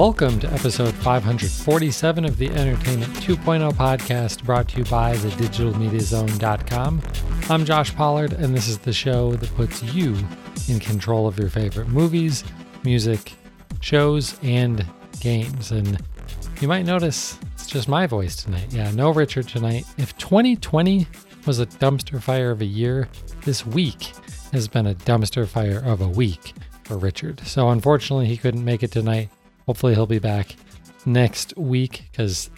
Welcome to episode 547 of the Entertainment 2.0 podcast brought to you by the thedigitalmediazone.com. I'm Josh Pollard, and this is the show that puts you in control of your favorite movies, music, shows, and games. And you might notice it's just my voice tonight. Yeah, no Richard tonight. If 2020 was a dumpster fire of a year, this week has been a dumpster fire of a week for Richard. So unfortunately, he couldn't make it tonight. Hopefully, he'll be back next week because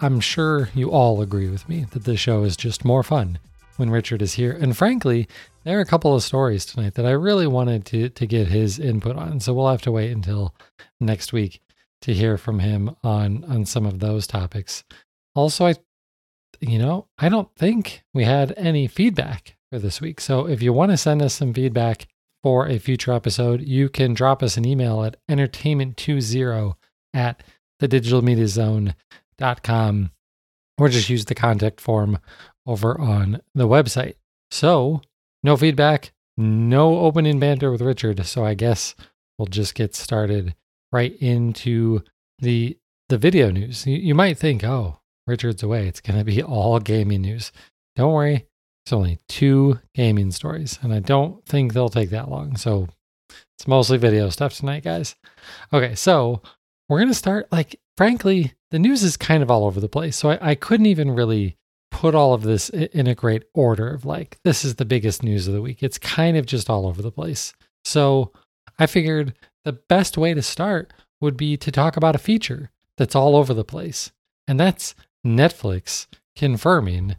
I'm sure you all agree with me that the show is just more fun when Richard is here. And frankly, there are a couple of stories tonight that I really wanted to, to get his input on. So we'll have to wait until next week to hear from him on, on some of those topics. Also, I, you know, I don't think we had any feedback for this week. So if you want to send us some feedback, for a future episode, you can drop us an email at entertainment20 at thedigitalmediazone.com or just use the contact form over on the website. So, no feedback, no opening banter with Richard. So, I guess we'll just get started right into the the video news. You, you might think, oh, Richard's away. It's going to be all gaming news. Don't worry. It's only two gaming stories, and I don't think they'll take that long. So it's mostly video stuff tonight, guys. Okay, so we're going to start. Like, frankly, the news is kind of all over the place. So I, I couldn't even really put all of this in a great order of like, this is the biggest news of the week. It's kind of just all over the place. So I figured the best way to start would be to talk about a feature that's all over the place. And that's Netflix confirming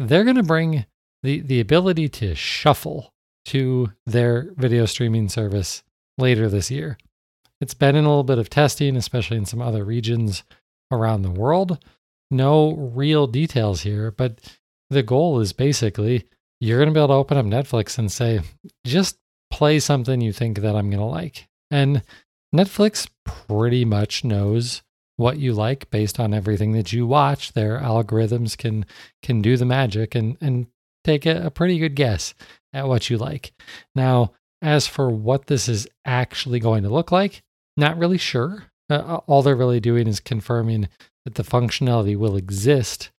they're going to bring the, the ability to shuffle to their video streaming service later this year. It's been in a little bit of testing, especially in some other regions around the world. No real details here, but the goal is basically you're going to be able to open up Netflix and say, just play something you think that I'm going to like. And Netflix pretty much knows what you like based on everything that you watch. Their algorithms can can do the magic and and take a, a pretty good guess at what you like. Now, as for what this is actually going to look like, not really sure. Uh, all they're really doing is confirming that the functionality will exist,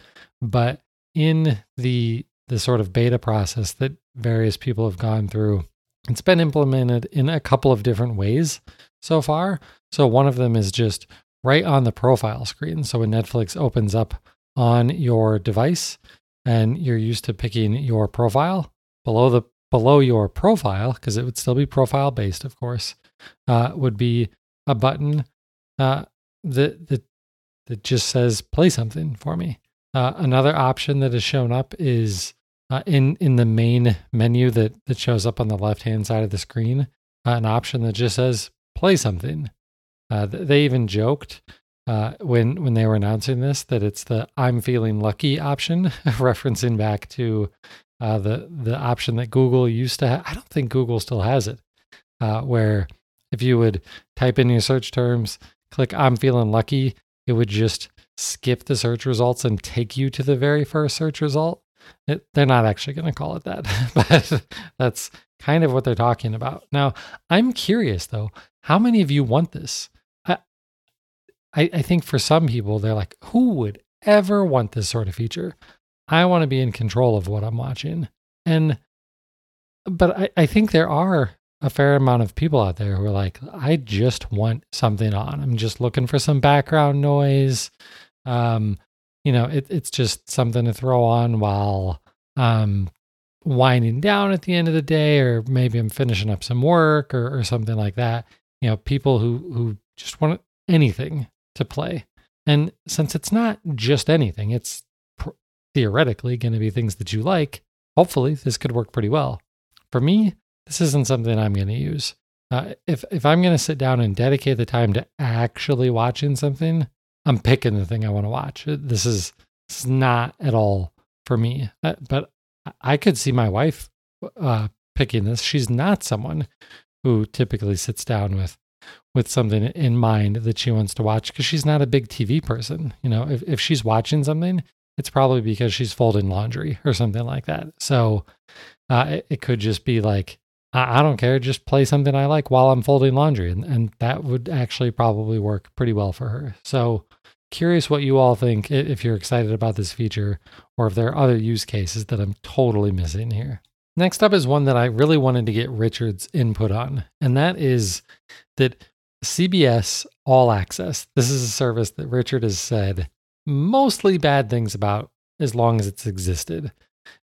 but in the the sort of beta process that various people have gone through, it's been implemented in a couple of different ways so far. So one of them is just right on the profile screen. So when Netflix opens up on your device and you're used to picking your profile below the below your profile because it would still be profile based, of course, uh, would be a button uh, that that that just says play something for me. Uh, another option that has shown up is uh, in in the main menu that that shows up on the left hand side of the screen. An option that just says play something. Uh, they even joked uh, when when they were announcing this that it's the "I'm feeling lucky" option, referencing back to uh, the the option that Google used to have. I don't think Google still has it, uh, where if you would type in your search terms, click "I'm feeling lucky," it would just skip the search results and take you to the very first search result. It, they're not actually going to call it that, but that's kind of what they're talking about. Now, I'm curious though, how many of you want this? I, I think for some people, they're like, who would ever want this sort of feature? I want to be in control of what I'm watching. And, but I, I think there are a fair amount of people out there who are like, I just want something on. I'm just looking for some background noise. Um, you know, it, it's just something to throw on while um winding down at the end of the day, or maybe I'm finishing up some work or, or something like that. You know, people who who just want anything to play. And since it's not just anything, it's pr- theoretically going to be things that you like, hopefully this could work pretty well. For me, this isn't something I'm going to use. Uh, if if I'm going to sit down and dedicate the time to actually watching something, I'm picking the thing I want to watch. Uh, this is, this is not at all for me. Uh, but I could see my wife uh, picking this. She's not someone who typically sits down with with something in mind that she wants to watch because she's not a big TV person. You know, if, if she's watching something, it's probably because she's folding laundry or something like that. So uh, it, it could just be like I, I don't care. Just play something I like while I'm folding laundry. And, and that would actually probably work pretty well for her. So, curious what you all think if you're excited about this feature or if there are other use cases that I'm totally missing here. Next up is one that I really wanted to get Richard's input on, and that is that CBS All Access. This is a service that Richard has said mostly bad things about as long as it's existed.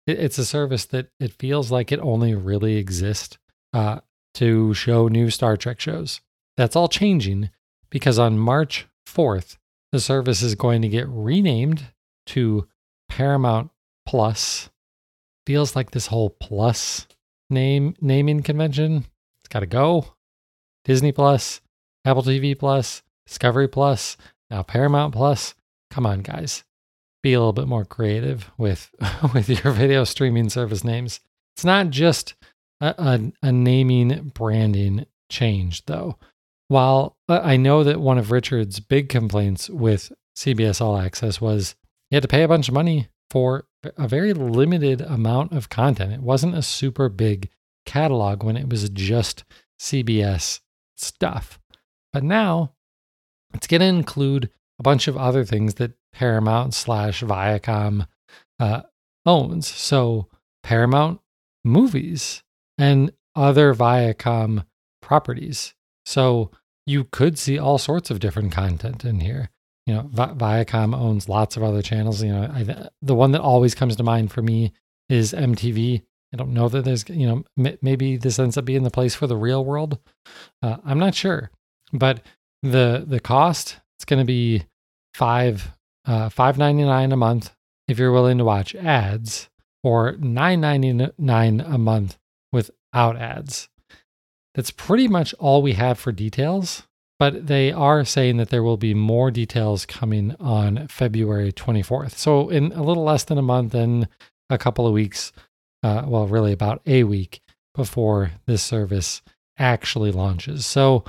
It's a service that it feels like it only really exists uh, to show new Star Trek shows. That's all changing because on March 4th, the service is going to get renamed to Paramount Plus. Feels like this whole plus name naming convention. It's got to go. Disney Plus, Apple TV Plus, Discovery Plus, now Paramount Plus. Come on, guys be a little bit more creative with with your video streaming service names. It's not just a, a, a naming branding change, though. While I know that one of Richard's big complaints with CBS All Access was he had to pay a bunch of money for a very limited amount of content. It wasn't a super big catalog when it was just CBS stuff. But now it's going to include a bunch of other things that Paramount slash Viacom uh, owns. So Paramount movies and other Viacom properties. So you could see all sorts of different content in here. You know, Vi- Viacom owns lots of other channels. You know, I, the one that always comes to mind for me is MTV. I don't know that there's, you know, m- maybe this ends up being the place for the real world. Uh, I'm not sure, but the the cost it's going to be five uh, five ninety nine a month if you're willing to watch ads, or nine ninety nine a month without ads. That's pretty much all we have for details, but they are saying that there will be more details coming on February 24th. So, in a little less than a month and a couple of weeks, uh, well, really about a week before this service actually launches. So,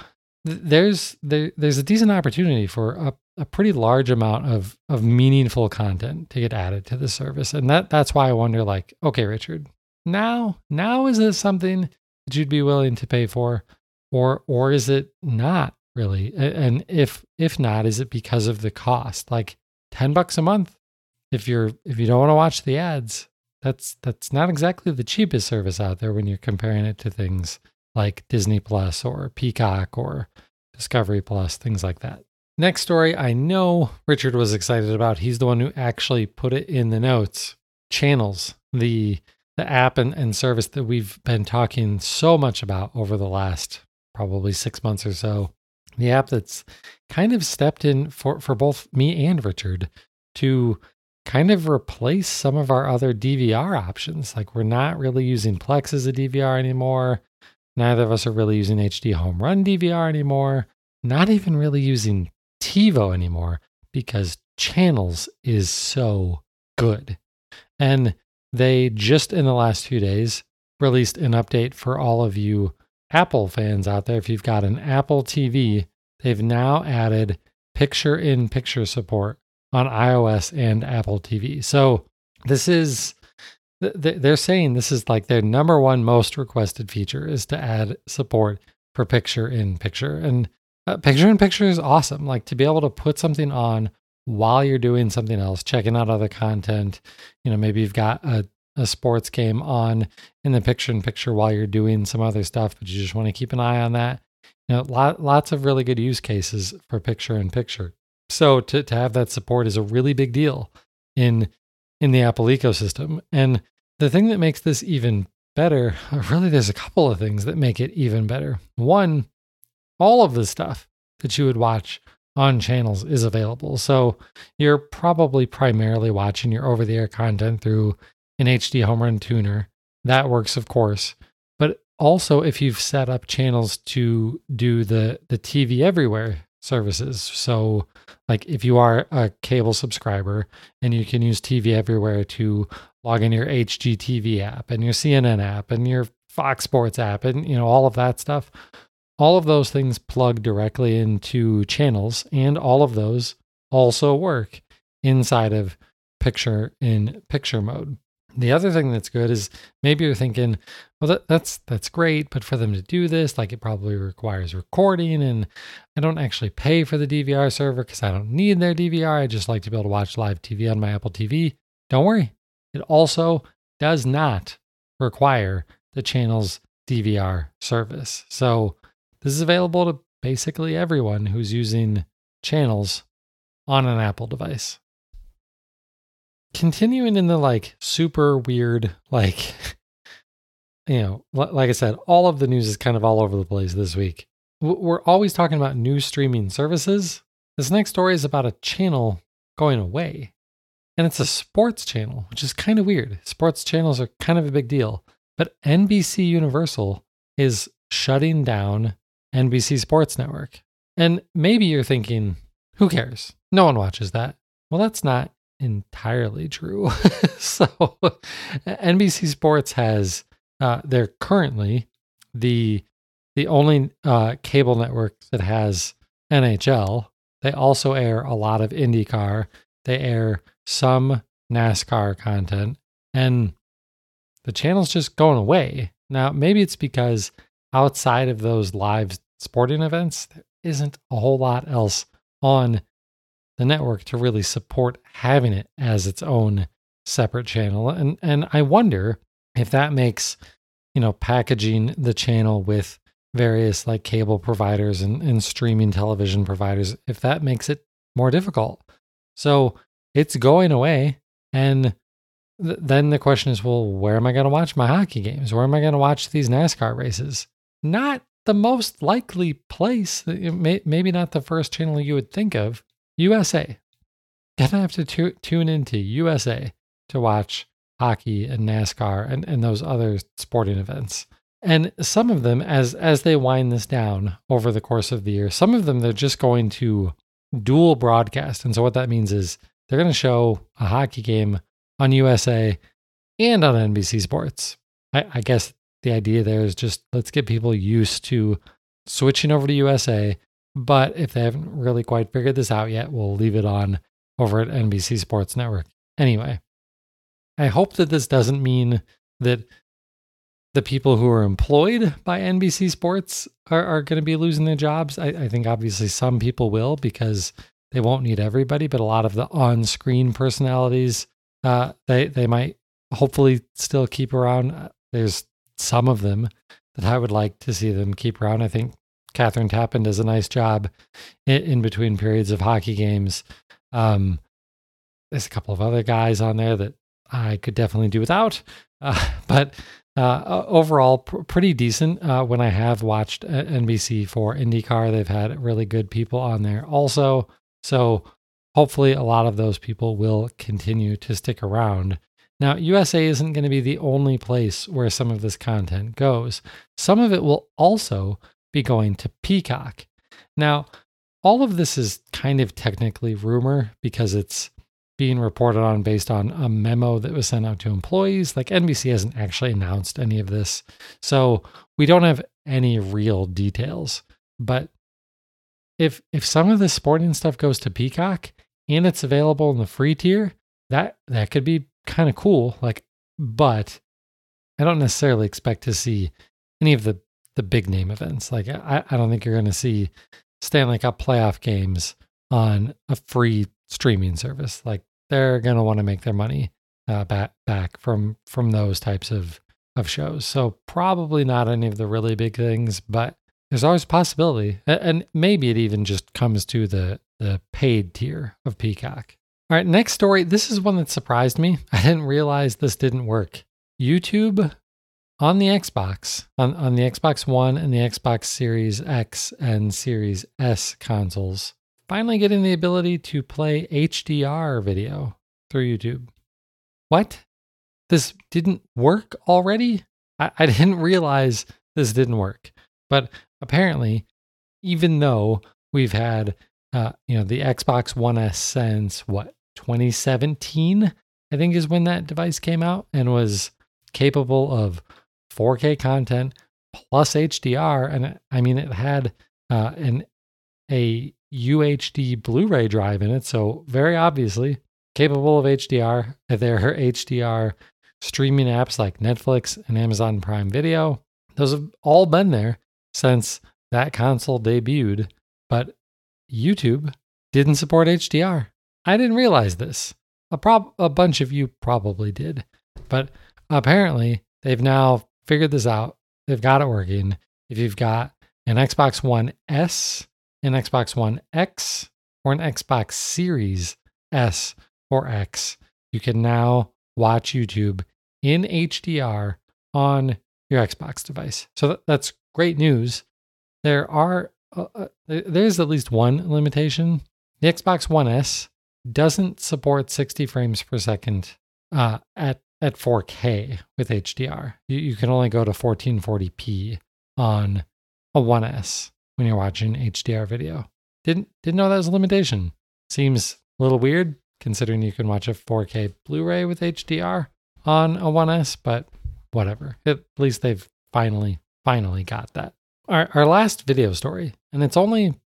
there's there, there's a decent opportunity for a, a pretty large amount of of meaningful content to get added to the service. And that that's why i wonder like okay richard now now is this something that you'd be willing to pay for? Or or is it not really? And if if not is it because of the cost? Like 10 bucks a month if you're if you don't want to watch the ads that's that's not exactly the cheapest service out there when you're comparing it to things like Disney Plus or Peacock or Discovery Plus, things like that. Next story I know Richard was excited about. He's the one who actually put it in the notes. Channels, the the app and, and service that we've been talking so much about over the last probably six months or so. The app that's kind of stepped in for, for both me and Richard to kind of replace some of our other DVR options. Like we're not really using Plex as a DVR anymore. Neither of us are really using HDHomeRun DVR anymore. Not even really using TiVo anymore because channels is so good. And they just in the last few days released an update for all of you Apple fans out there. If you've got an Apple TV, they've now added picture in picture support on iOS and Apple TV. So this is they're saying this is like their number one most requested feature is to add support for picture in picture. And uh, picture in picture is awesome. Like to be able to put something on while you're doing something else checking out other content you know maybe you've got a, a sports game on in the picture in picture while you're doing some other stuff but you just want to keep an eye on that. You know lot, lots of really good use cases for picture in picture. So to, to have that support is a really big deal in in the Apple ecosystem. And the thing that makes this even better, really, there's a couple of things that make it even better. One, all of the stuff that you would watch on channels is available. So you're probably primarily watching your over the air content through an HDHomeRun tuner. That works, of course. But also, if you've set up channels to do the, the TV everywhere services. So, like if you are a cable subscriber and you can use TV everywhere to log in your HGTV app and your CNN app and your Fox Sports app and you know all of that stuff, all of those things plug directly into channels and all of those also work inside of picture in picture mode. The other thing that's good is maybe you're thinking, well, that, that's that's great, but for them to do this, like it probably requires recording, and I don't actually pay for the DVR server because I don't need their DVR. I just like to be able to watch live TV on my Apple TV. Don't worry, it also does not require the channel's DVR service. So this is available to basically everyone who's using channels on an Apple device continuing in the like super weird, like, you know, like I said, all of the news is kind of all over the place this week. We're always talking about new streaming services. This next story is about a channel going away. And it's a sports channel, which is kind of weird. Sports channels are kind of a big deal. But NBC Universal is shutting down NBC Sports Network. And maybe you're thinking, who cares? No one watches that. Well, that's not entirely true. so NBC Sports has uh, they're currently the the only uh, cable network that has NHL. They also air a lot of IndyCar. They air some NASCAR content, and the channel's just going away. Now, maybe it's because outside of those live sporting events, there isn't a whole lot else on the network to really support having it as its own separate channel. And and I wonder if that makes, you know, packaging the channel with various like cable providers and, and streaming television providers, if that makes it more difficult. So it's going away. And th- then the question is, well, where am I going to watch my hockey games? Where am I going to watch these NASCAR races? Not the most likely place, maybe not the first channel you would think of. USA. Gonna have to tu- tune into USA to watch hockey and NASCAR and, and those other sporting events. And some of them, as as they wind this down over the course of the year, some of them they're just going to dual broadcast. And so what that means is they're going to show a hockey game on USA and on NBC Sports. I, I guess the idea there is just let's get people used to switching over to USA but if they haven't really quite figured this out yet, we'll leave it on over at NBC Sports Network. Anyway, I hope that this doesn't mean that the people who are employed by NBC Sports are, are going to be losing their jobs. I, I think obviously some people will because they won't need everybody, but a lot of the on screen personalities, uh, they, they might hopefully still keep around. There's some of them that I would like to see them keep around. I think Kathryn Tappen does a nice job in, in between periods of hockey games. Um, there's a couple of other guys on there that I could definitely do without, uh, but uh, overall, pr- pretty decent. Uh, when I have watched uh, NBC for IndyCar, they've had really good people on there also. So hopefully, a lot of those people will continue to stick around. Now, USA isn't going to be the only place where some of this content goes. Some of it will also be going to Peacock. Now, all of this is kind of technically rumor because it's being reported on based on a memo that was sent out to employees. Like NBC hasn't actually announced any of this. So we don't have any real details. But if if some of the sporting stuff goes to Peacock and it's available in the free tier, that that could be kind of cool. Like, but I don't necessarily expect to see any of the the big name events. Like I, I don't think you're going to see Stanley Cup playoff games on a free streaming service. Like they're going to want to make their money uh, back back from from those types of of shows. So probably not any of the really big things, but there's always a possibility, and maybe it even just comes to the the paid tier of Peacock. All right, next story. This is one that surprised me. I didn't realize this didn't work. YouTube on the Xbox, on, on the Xbox One and the Xbox Series X and Series S consoles, finally getting the ability to play HDR video through YouTube. What? This didn't work already? I, I didn't realize this didn't work. But apparently, even though we've had, uh, you know, the Xbox One S since what, 2017, I think is when that device came out and was capable of 4K content plus HDR, and I mean it had uh, an a UHD Blu-ray drive in it, so very obviously capable of HDR. Their HDR streaming apps like Netflix and Amazon Prime Video. Those have all been there since that console debuted, but YouTube didn't support HDR. I didn't realize this. A, prob- a bunch of you probably did, but apparently they've now figured this out. They've got it working. If you've got an Xbox One S, an Xbox One X, or an Xbox Series S or X, you can now watch YouTube in HDR on your Xbox device. So that's great news. There are uh, uh there's at least one limitation. The Xbox One S doesn't support 60 frames per second uh, at at 4K with HDR. You, you can only go to 1440p on a One S when you're watching HDR video. Didn't didn't know that was a limitation. Seems a little weird considering you can watch a 4K Blu-ray with HDR on a 1S, but whatever. At least they've finally finally got that. Our our last video story, and it's only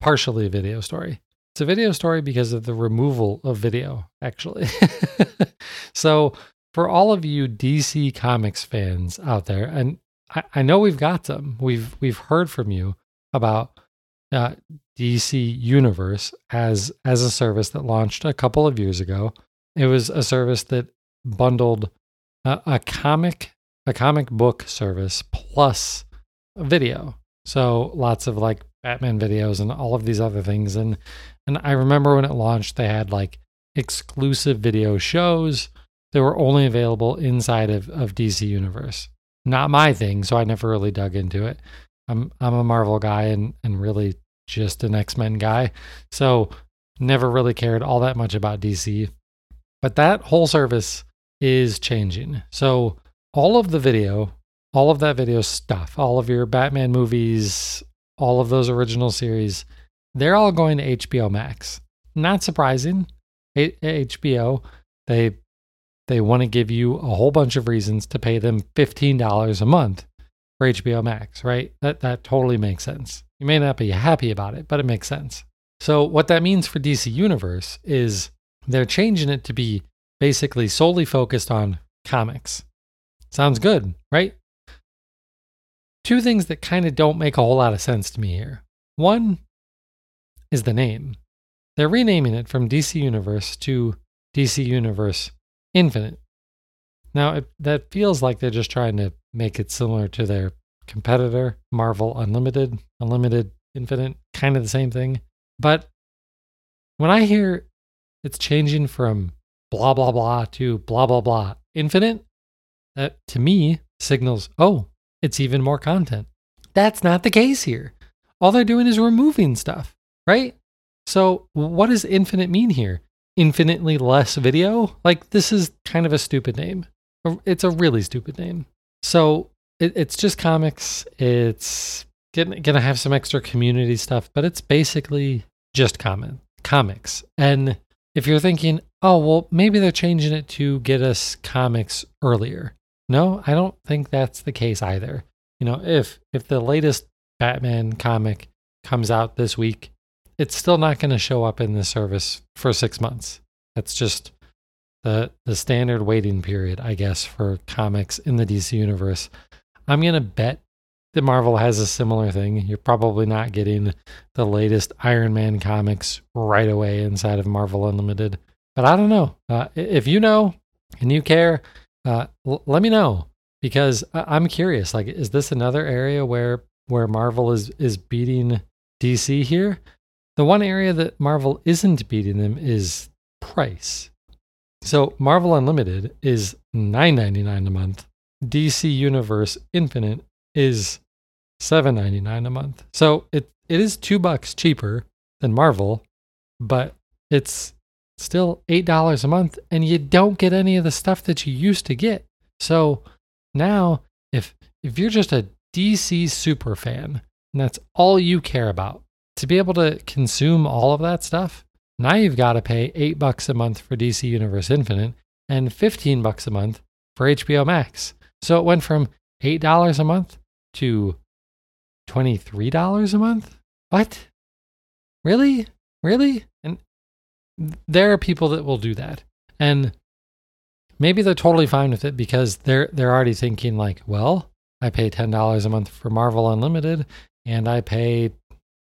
partially a video story. It's a video story because of the removal of video, actually. so, for all of you DC Comics fans out there, and I, I know we've got them. we've we've heard from you about uh, DC Universe as as a service that launched a couple of years ago. It was a service that bundled a, a comic a comic book service plus video. So lots of like Batman videos and all of these other things. And and I remember when it launched, they had like exclusive video shows that were only available inside of, of DC Universe. Not my thing, so I never really dug into it. I'm I'm a Marvel guy and and really just an X-Men guy. So never really cared all that much about DC. But that whole service is changing. So all of the video, all of that video stuff, all of your Batman movies, all of those original series, they're all going to HBO Max. Not surprising. HBO, they they want to give you a whole bunch of reasons to pay them $15 a month for HBO Max, right? That that totally makes sense. You may not be happy about it, but it makes sense. So what that means for DC Universe is they're changing it to be basically solely focused on comics. Sounds good, right? Two things that kind of don't make a whole lot of sense to me here. One is the name. They're renaming it from DC Universe to DC Universe Infinite. Now, it, that feels like they're just trying to make it similar to their competitor, Marvel Unlimited, Unlimited Infinite, kind of the same thing. But when I hear it's changing from blah, blah, blah to blah, blah, blah infinite, that to me signals, oh, it's even more content. That's not the case here. All they're doing is removing stuff, right? So, what does infinite mean here? Infinitely less video? Like, this is kind of a stupid name. It's a really stupid name. So, it, it's just comics. It's gonna, gonna have some extra community stuff, but it's basically just comment comics. And if you're thinking, oh well, maybe they're changing it to get us comics earlier. No, I don't think that's the case either. You know, if if the latest Batman comic comes out this week, it's still not going to show up in the service for 6 months. That's just the the standard waiting period, I guess, for comics in the DC universe. I'm going to bet that Marvel has a similar thing. You're probably not getting the latest Iron Man comics right away inside of Marvel Unlimited. But I don't know. Uh, if you know and you care, uh, l- let me know because I- I'm curious. Like, is this another area where where Marvel is is beating DC here? The one area that Marvel isn't beating them is price. So Marvel Unlimited is $9.99 a month DC Universe Infinite is seven ninety nine a month. So it it is two bucks cheaper than Marvel, but it's still eight dollars a month, and you don't get any of the stuff that you used to get. So now, if if you're just a DC super fan and that's all you care about, to be able to consume all of that stuff, now you've got to pay eight bucks a month for DC Universe Infinite and fifteen bucks a month for HBO Max. So it went from $8 a month to $23 a month? What? Really? Really? And there are people that will do that. And maybe they're totally fine with it because they're they're already thinking like, well, I pay ten dollars a month for Marvel Unlimited, and I pay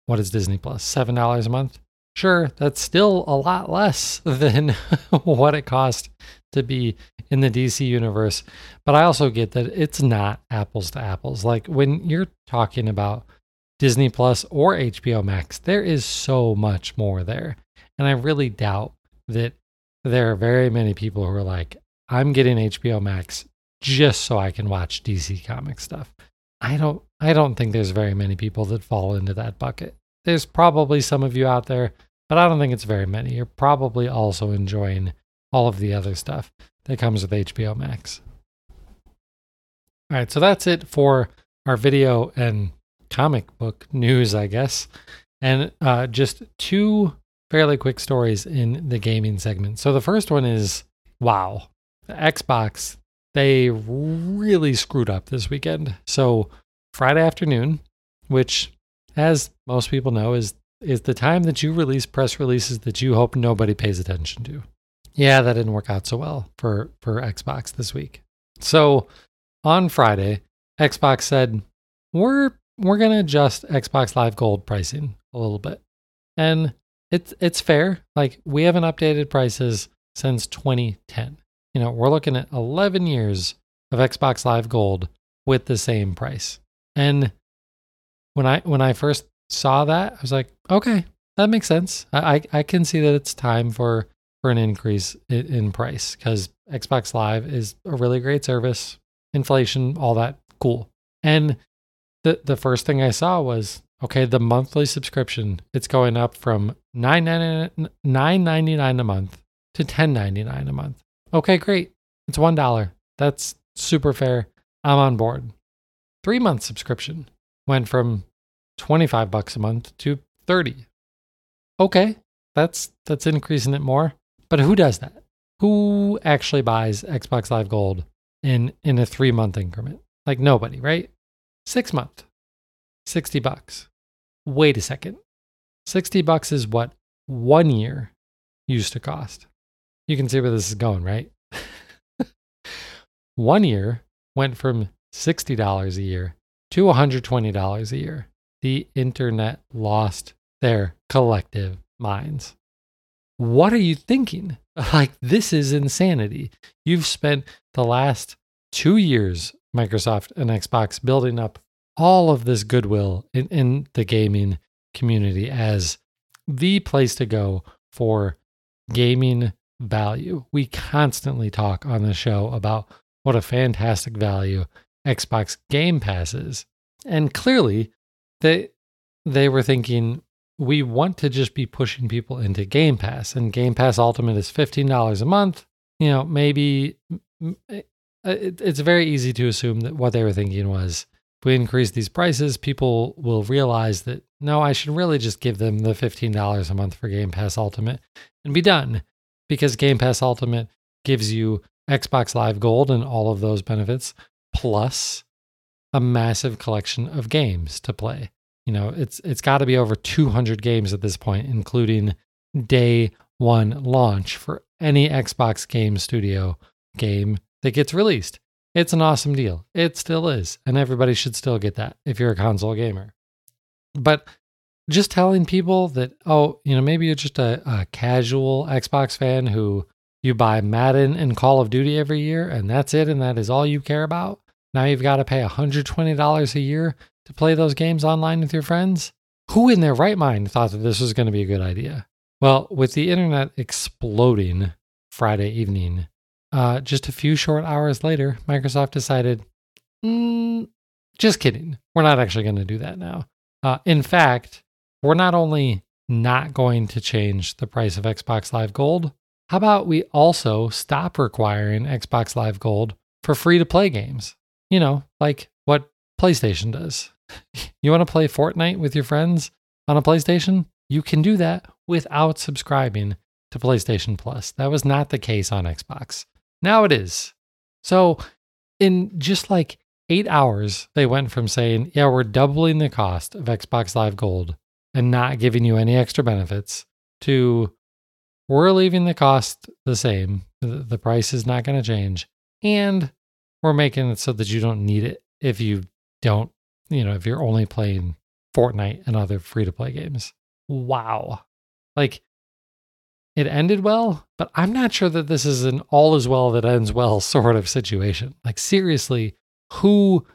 what is Disney Plus? Plus seven dollars a month. Sure, that's still a lot less than what it cost to be in the DC universe, but I also get that it's not apples to apples. Like when you're talking about Disney Plus or HBO Max, there is so much more there. And I really doubt that there are very many people who are like, I'm getting HBO Max just so I can watch DC comic stuff. I don't I don't think there's very many people that fall into that bucket. There's probably some of you out there, but I don't think it's very many. You're probably also enjoying all of the other stuff that comes with HBO Max. All right, so that's it for our video and comic book news, I guess. And uh, just two fairly quick stories in the gaming segment. So the first one is wow, the Xbox, they really screwed up this weekend. So Friday afternoon, which as most people know is is the time that you release press releases that you hope nobody pays attention to. Yeah, that didn't work out so well for for Xbox this week. So on Friday, Xbox said, "We're we're going to adjust Xbox Live Gold pricing a little bit." And it's it's fair. Like we haven't updated prices since 2010. You know, we're looking at 11 years of Xbox Live Gold with the same price. And when I when I first saw that, I was like, okay, that makes sense. I I, I can see that it's time for for an increase in, in price because Xbox Live is a really great service. Inflation, all that, cool. And the the first thing I saw was okay, the monthly subscription it's going up from nine ninety nine a month to ten ninety nine a month. Okay, great. It's one dollar. That's super fair. I'm on board. Three month subscription went from 25 bucks a month to 30. Okay, that's that's increasing it more. But who does that? Who actually buys Xbox Live Gold in in a 3 month increment? Like nobody, right? 6 month. 60 bucks. Wait a second. 60 bucks is what 1 year used to cost. You can see where this is going, right? 1 year went from $60 a year to $120 a year the internet lost their collective minds. What are you thinking? Like, this is insanity. You've spent the last two years, Microsoft and Xbox, building up all of this goodwill in, in the gaming community as the place to go for gaming value. We constantly talk on the show about what a fantastic value Xbox Game Pass is. And clearly, they they were thinking we want to just be pushing people into Game Pass, and Game Pass Ultimate is fifteen dollars a month. You know, maybe eh, it's very easy to assume that what they were thinking was if we increase these prices, people will realize that no, I should really just give them the fifteen dollars a month for Game Pass Ultimate and be done, because Game Pass Ultimate gives you Xbox Live Gold and all of those benefits plus a massive collection of games to play. You know, it's it's got to be over 200 games at this point, including day one launch for any Xbox Game Studio game that gets released. It's an awesome deal. It still is, and everybody should still get that if you're a console gamer. But just telling people that, oh, you know, maybe you're just a, a casual Xbox fan who you buy Madden and Call of Duty every year, and that's it, and that is all you care about. Now you've got to pay $120 a year to play those games online with your friends? Who in their right mind thought that this was going to be a good idea? Well, with the internet exploding Friday evening, uh, just a few short hours later, Microsoft decided, mm, just kidding. We're not actually going to do that now. Uh, in fact, we're not only not going to change the price of Xbox Live Gold, how about we also stop requiring Xbox Live Gold for free to play games? You know, like what PlayStation does. You want to play Fortnite with your friends on a PlayStation? You can do that without subscribing to PlayStation Plus. That was not the case on Xbox. Now it is. So, in just like eight hours, they went from saying, yeah, we're doubling the cost of Xbox Live Gold and not giving you any extra benefits to we're leaving the cost the same. The, price is not going to change. And we're making it so that you don't need it if you don't, you know, if you're only playing Fortnite and other free to play games. Wow. Like it ended well, but I'm not sure that this is an all is well that ends well sort of situation. Like, seriously, who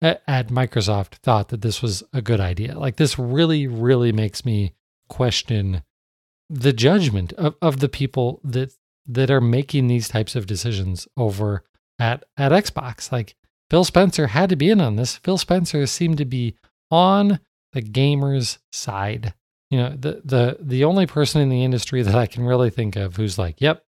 at Microsoft thought that this was a good idea? Like, this really, really makes me question the judgment of, of the people that that are making these types of decisions over at at Xbox. Like Phil Spencer had to be in on this. Phil Spencer seemed to be on the gamers' side you know the the the only person in the industry that I can really think of who's like, "Yep,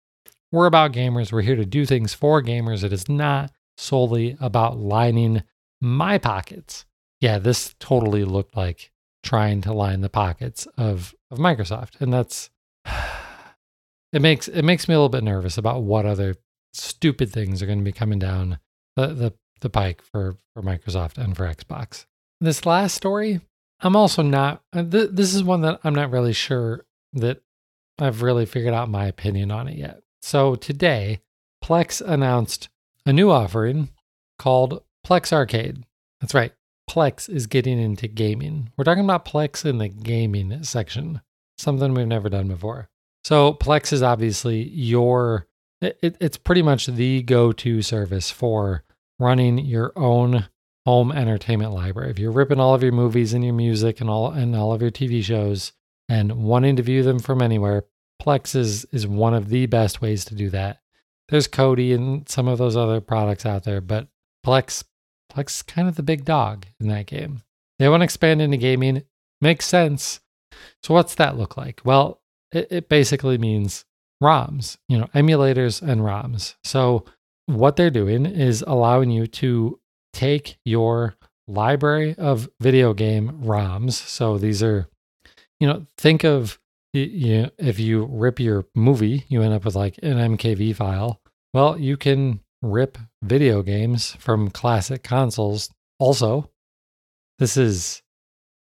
we're about gamers. We're here to do things for gamers. It is not solely about lining my pockets." Yeah, this totally looked like trying to line the pockets of of Microsoft, and that's it makes it makes me a little bit nervous about what other stupid things are going to be coming down the the, the pike for for Microsoft and for Xbox. This last story I'm also not, uh, th- this is one that I'm not really sure that I've really figured out my opinion on it yet. So today, Plex announced a new offering called Plex Arcade. That's right. Plex is getting into gaming. We're talking about Plex in the gaming section, something we've never done before. So Plex is obviously your it, it's pretty much the go-to service for running your own home entertainment library. If you're ripping all of your movies and your music and all and all of your TV shows and wanting to view them from anywhere, Plex is is one of the best ways to do that. There's Kodi and some of those other products out there, but Plex Plex is kind of the big dog in that game. They want to expand into gaming. Makes sense. So what's that look like? Well, it, it basically means ROMs, you know, emulators and ROMs. So what they're doing is allowing you to take your library of video game ROMs. So these are, you know, think of you know, if you rip your movie, you end up with like an MKV file. Well, you can rip video games from classic consoles also. This is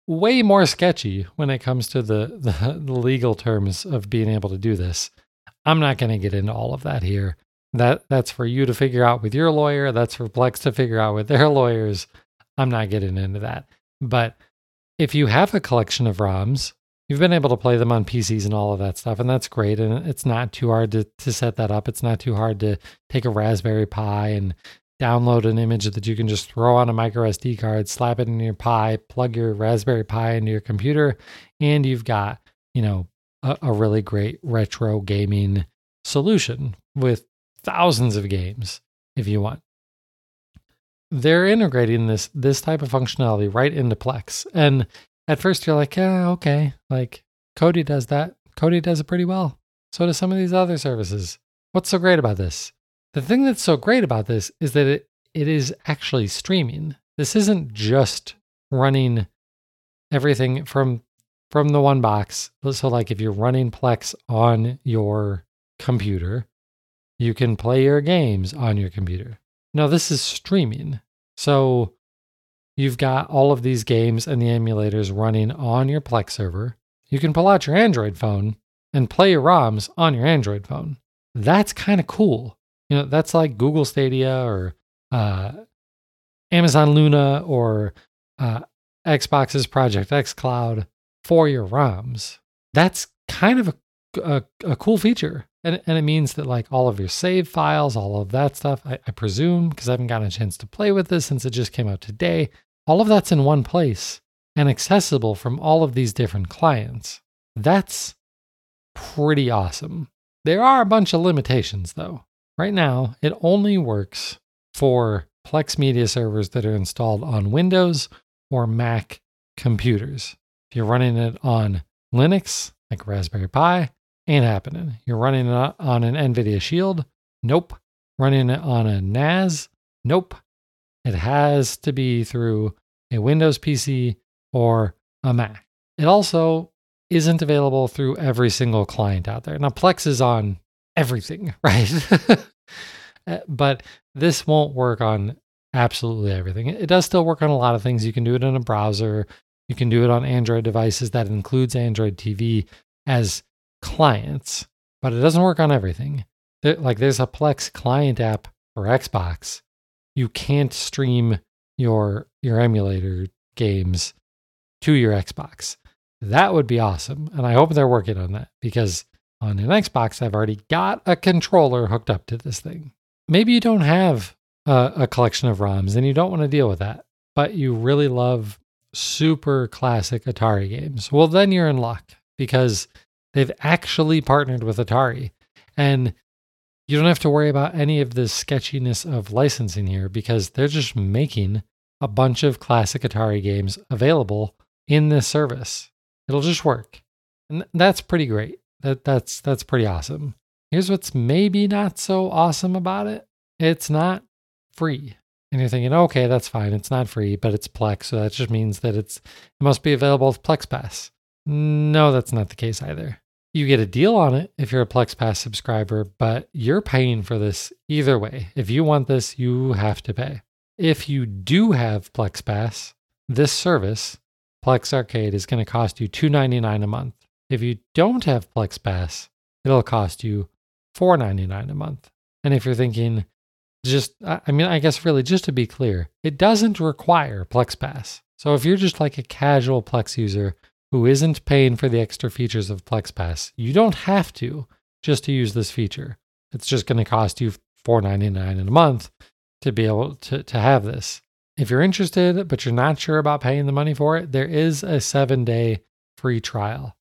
way more sketchy when it comes to the, the, the legal terms of being able to do this. I'm not going to get into all of that here. That that's for you to figure out with your lawyer. That's for Plex to figure out with their lawyers. I'm not getting into that. But if you have a collection of ROMs, you've been able to play them on PCs and all of that stuff, and that's great. And it's not too hard to, to set that up. It's not too hard to take a Raspberry Pi and download an image that you can just throw on a micro SD card, slap it in your Pi, plug your Raspberry Pi into your computer, and you've got, you know, a, a really great retro gaming solution with thousands of games if you want. They're integrating this this type of functionality right into Plex. And at first you're like, yeah, okay, like Kodi does that. Kodi does it pretty well. So do some of these other services. What's so great about this? The thing that's so great about this is that it, it is actually streaming. This isn't just running everything from from the one box. So like if you're running Plex on your computer, you can play your games on your computer. Now, this is streaming. So you've got all of these games and the emulators running on your Plex server. You can pull out your Android phone and play your ROMs on your Android phone. That's kind of cool. You know, that's like Google Stadia or uh, Amazon Luna or uh, Xbox's Project xCloud for your ROMs. That's kind of a, a, a cool feature. And, and it means that like all of your save files, all of that stuff, I, I presume, because I haven't gotten a chance to play with this since it just came out today, all of that's in one place and accessible from all of these different clients. That's pretty awesome. There are a bunch of limitations though. Right now, it only works for Plex media servers that are installed on Windows or Mac computers. If you're running it on Linux, like Raspberry Pi, Ain't happening. You're running it on an NVIDIA Shield? Nope. Running it on a NAS? Nope. It has to be through a Windows PC or a Mac. It also isn't available through every single client out there. Now, Plex is on everything, right? Uh, but this won't work on absolutely everything. It does still work on a lot of things. You can do it in a browser, you can do it on Android devices that includes Android TV as clients. but it doesn't work on everything. Like there's a Plex client app for Xbox. You can't stream your your emulator games to your Xbox. That would be awesome. And I hope they're working on that because on an Xbox, I've already got a controller hooked up to this thing. Maybe you don't have a, a collection of ROMs and you don't want to deal with that, but you really love super classic Atari games. Well, then you're in luck because they've actually partnered with Atari. And you don't have to worry about any of the sketchiness of licensing here because they're just making a bunch of classic Atari games available in this service. It'll just work. And that's pretty great. That that's that's pretty awesome. Here's what's maybe not so awesome about it. It's not free. And you're thinking, okay, that's fine. It's not free, but it's Plex, so that just means that it's it must be available with Plex Pass. No, that's not the case either. You get a deal on it if you're a Plex Pass subscriber, but you're paying for this either way. If you want this, you have to pay. If you do have Plex Pass, this service Plex Arcade is going to cost you $2.99 a month. If you don't have Plex Pass, it'll cost you $4.99 a month. And if you're thinking, just, I mean, I guess really just to be clear, it doesn't require Plex Pass. So if you're just like a casual Plex user who isn't paying for the extra features of Plex Pass, you don't have to just to use this feature. It's just going to cost you $4.99 in a month to be able to, to have this. If you're interested, but you're not sure about paying the money for it, there is a seven day free trial.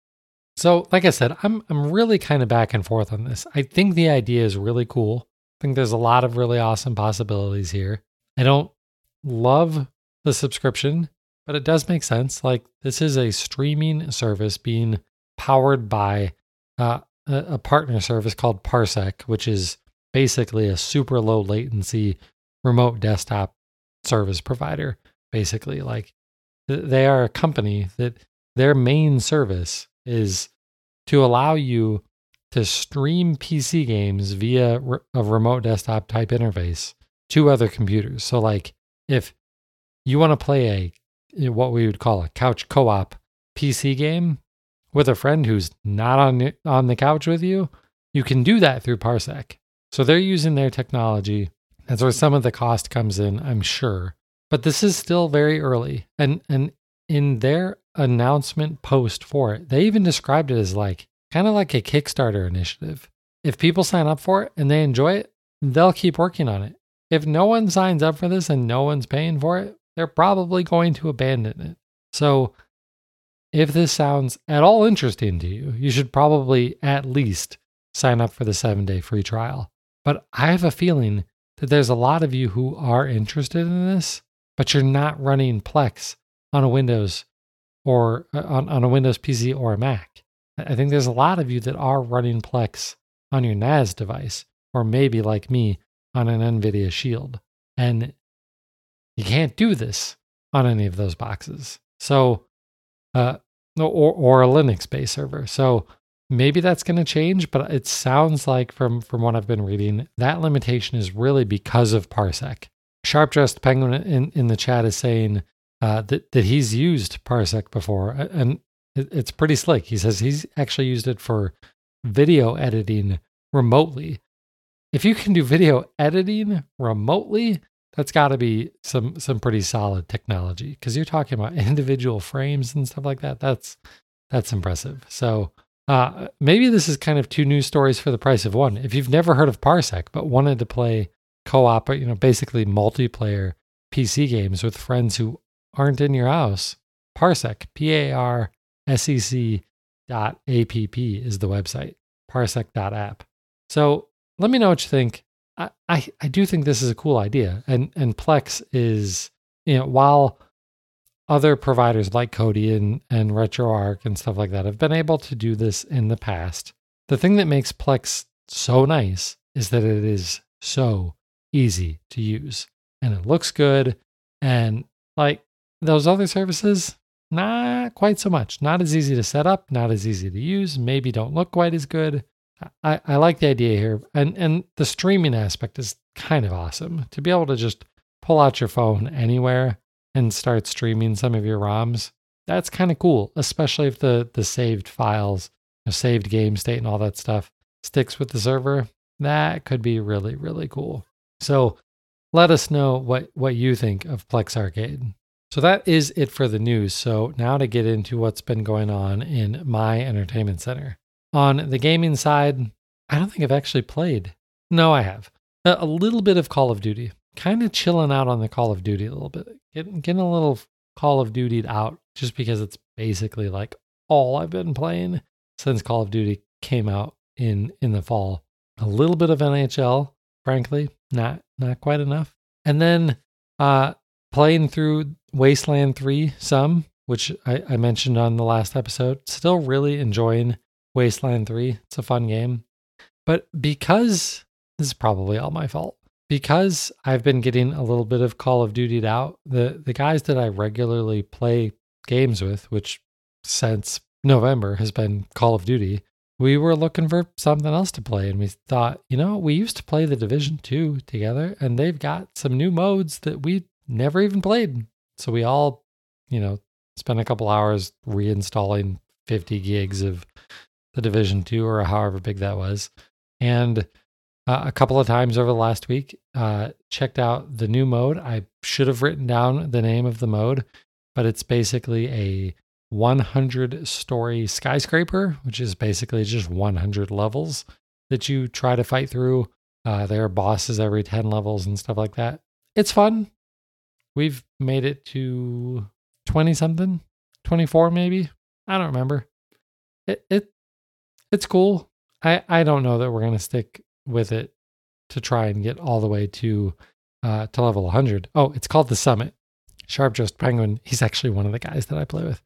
So, like I said, I'm, I'm really kind of back and forth on this. I think the idea is really cool. Think there's a lot of really awesome possibilities here. I don't love the subscription, but it does make sense. Like, this is a streaming service being powered by uh, a partner service called Parsec, which is basically a super low latency remote desktop service provider, basically. Like they are a company that their main service is to allow you to stream PC games via a remote desktop type interface to other computers. So, like, if you want to play a what we would call a couch co-op PC game with a friend who's not on on the couch with you, you can do that through Parsec. So they're using their technology that's where some of the cost comes in, I'm sure. But this is still very early. And and in their announcement post for it, they even described it as like kind of like a Kickstarter initiative. If people sign up for it and they enjoy it, they'll keep working on it. If no one signs up for this and no one's paying for it, they're probably going to abandon it. So, if this sounds at all interesting to you, you should probably at least sign up for the seven day free trial. But I have a feeling that there's a lot of you who are interested in this, but you're not running Plex on a Windows or uh, on, on a Windows PC or a Mac. I think there's a lot of you that are running Plex on your NAS device, or maybe like me on an NVIDIA Shield. And you can't do this on any of those boxes. So, uh, or, or a Linux based server. So, Maybe that's going to change, but it sounds like from from what I've been reading, that limitation is really because of Parsec. Sharp Dressed Penguin in, in the chat is saying uh, that that he's used Parsec before, and it's pretty slick. He says he's actually used it for video editing remotely. If you can do video editing remotely, that's got to be some some pretty solid technology because you're talking about individual frames and stuff like that. That's that's impressive. So uh, maybe this is kind of two news stories for the price of one. If you've never heard of Parsec but wanted to play co-op, you know, basically multiplayer PC games with friends who aren't in your house, Parsec, P-A-R-S-E-C dot A-P-P is the website, parsec.app. So let me know what you think. I, I, I do think this is a cool idea. And, and Plex is, you know, while other providers like Kodi and, and RetroArch and stuff like that have been able to do this in the past. The thing that makes Plex so nice is that it is so easy to use and it looks good. And like those other services, not quite so much. Not as easy to set up, not as easy to use, maybe don't look quite as good. I, I like the idea here. And and the streaming aspect is kind of awesome. To be able to just pull out your phone anywhere and start streaming some of your ROMs, that's kind of cool, especially if the the saved files, the saved game state and all that stuff sticks with the server, that could be really, really cool. So let us know what, what you think of Plex Arcade. So that is it for the news. So now to get into what's been going on in my entertainment center. On the gaming side, I don't think I've actually played. No, I have. A little bit of Call of Duty. Kind of chilling out on the Call of Duty a little bit. Getting, getting a little Call of Duty out just because it's basically like all I've been playing since Call of Duty came out in in the fall. A little bit of NHL, frankly, not not quite enough. And then uh playing through Wasteland 3 some, which I, I mentioned on the last episode. Still really enjoying Wasteland 3. It's a fun game. But because this is probably all my fault. Because I've been getting a little bit of Call of Duty out, the, the guys that I regularly play games with, which since November has been Call of Duty, we were looking for something else to play. And we thought, you know, we used to play the Division 2 together, and they've got some new modes that we never even played. So we all, you know, spent a couple hours reinstalling 50 gigs of the Division 2 or however big that was. And uh, a couple of times over the last week, uh, checked out the new mode. I should have written down the name of the mode, but it's basically a 100 story skyscraper, which is basically just 100 levels that you try to fight through. Uh, there are bosses every 10 levels and stuff like that. It's fun. We've made it to 20 something, 24 maybe. I don't remember. It, it it's cool. I, I don't know that we're going to stick with it to try and get all the way to uh, to level 100. Oh, it's called the Summit. Sharp Dressed Penguin. He's actually one of the guys that I play with.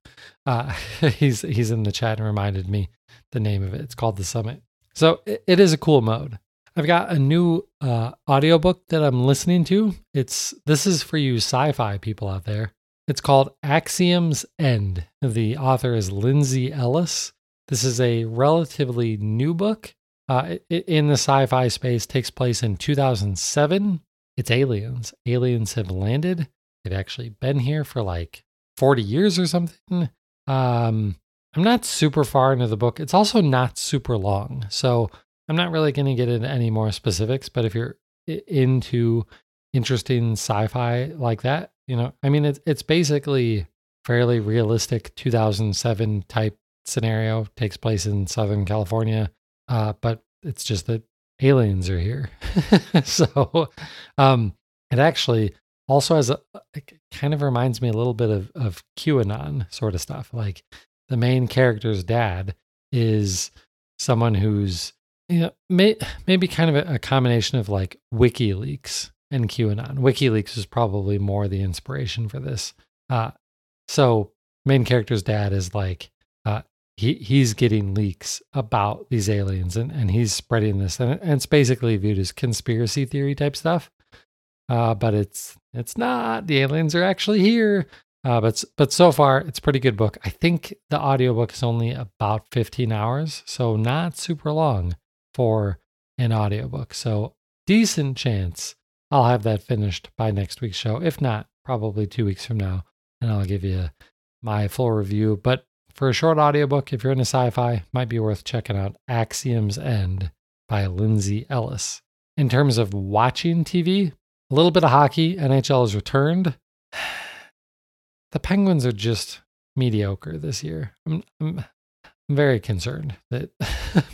Uh, he's he's in the chat and reminded me the name of it. It's called the Summit. So it, it is a cool mode. I've got a new uh, audiobook that I'm listening to. It's this is for you sci-fi people out there. It's called Axiom's End. The author is Lindsay Ellis. This is a relatively new book uh, in the sci-fi space. Takes place in 2007. It's aliens. Aliens have landed. They've actually been here for like 40 years or something. Um, I'm not super far into the book. It's also not super long, so I'm not really going to get into any more specifics, but if you're into interesting sci-fi like that, you know, I mean, it's it's basically fairly realistic 2007 type scenario takes place in Southern California, uh, but it's just that aliens are here. so, um, it actually also has a kind of reminds me a little bit of of QAnon sort of stuff. Like the main character's dad is someone who's know, may, maybe kind of a, a, combination of like WikiLeaks and QAnon. WikiLeaks is probably more the inspiration for this. Uh, so main character's dad is like uh, he he's getting leaks about these aliens and, and he's spreading this and, and it's basically viewed as conspiracy theory type stuff. Uh, but it's it's not. The aliens are actually here. Uh, but but so far it's pretty good book. I think the audiobook is only about 15 hours, so not super long for an audiobook. So, decent chance I'll have that finished by next week's show. If not, probably two weeks from now, and I'll give you my full review. But for a short audiobook, if you're into sci fi, might be worth checking out Axiom's End by Lindsay Ellis. In terms of watching TV, a little bit of hockey, NHL has returned. The Penguins are just mediocre this year. I'm, I'm I'm very concerned that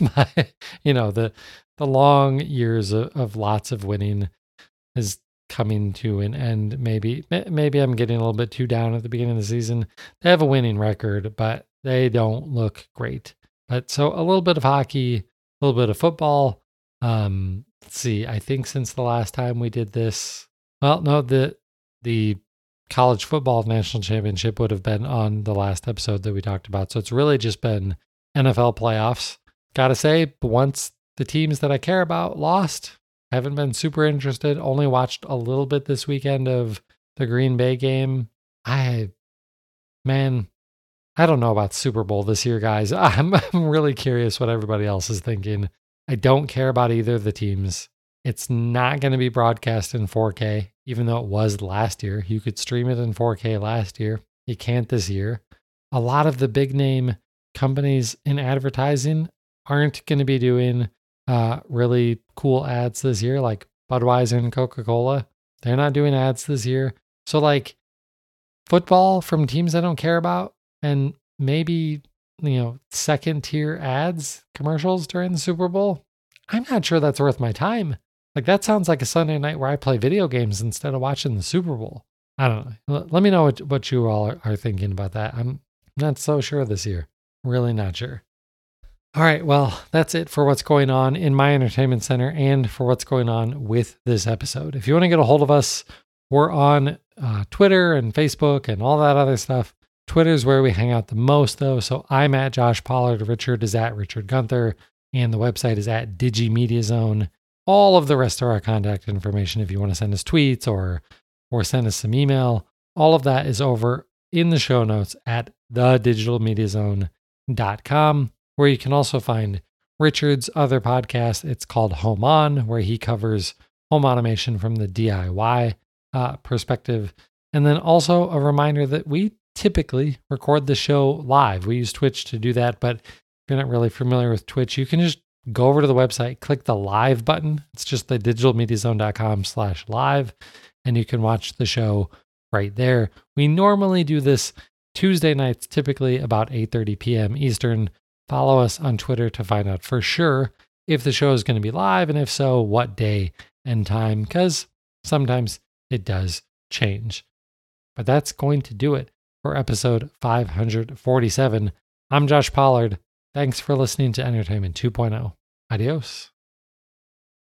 my, you know, the the long years of, of lots of winning is coming to an end. Maybe maybe I'm getting a little bit too down at the beginning of the season. They have a winning record, but they don't look great. But so a little bit of hockey, a little bit of football. Um, let's see. I think since the last time we did this, well, no, the the college football national championship would have been on the last episode that we talked about. So it's really just been NFL playoffs. Gotta say, once the teams that I care about lost, I haven't been super interested. Only watched a little bit this weekend of the Green Bay game. I, man, I don't know about Super Bowl this year, guys. I'm, I'm really curious what everybody else is thinking. I don't care about either of the teams. It's not going to be broadcast in 4K, even though it was last year. You could stream it in 4K last year. You can't this year. A lot of the big name companies in advertising aren't going to be doing uh, really cool ads this year, like Budweiser and Coca Cola. They're not doing ads this year. So, like football from teams I don't care about, and maybe, you know, second tier ads, commercials during the Super Bowl. I'm not sure that's worth my time. Like, that sounds like a Sunday night where I play video games instead of watching the Super Bowl. I don't know. Let me know what, what you all are, are thinking about that. I'm not so sure this year. Really not sure. All right, well, that's it for what's going on in my entertainment center and for what's going on with this episode. If you want to get a hold of us, we're on uh, Twitter and Facebook and all that other stuff. Twitter is where we hang out the most, though. So I'm at Josh Pollard. Richard is at Richard Gunther. And the website is at DigiMediaZone. All of the rest of our contact information, if you want to send us tweets or or send us some email, all of that is over in the show notes at thedigitalmediazone.com where you can also find Richard's other podcast. It's called Home On, where he covers home automation from the DIY uh, perspective. And then also a reminder that we typically record the show live. We use Twitch to do that, but if you're not really familiar with Twitch, you can just go over to the website, click the live button. It's just the digitalmediazone.com slash live, and you can watch the show right there. We normally do this Tuesday nights, typically about 8:30 p.m. Eastern. Follow us on Twitter to find out for sure if the show is going to be live and if so, what day and time, because sometimes it does change. But that's going to do it for episode 547. I'm Josh Pollard. Thanks for listening to Entertainment 2.0. Adios.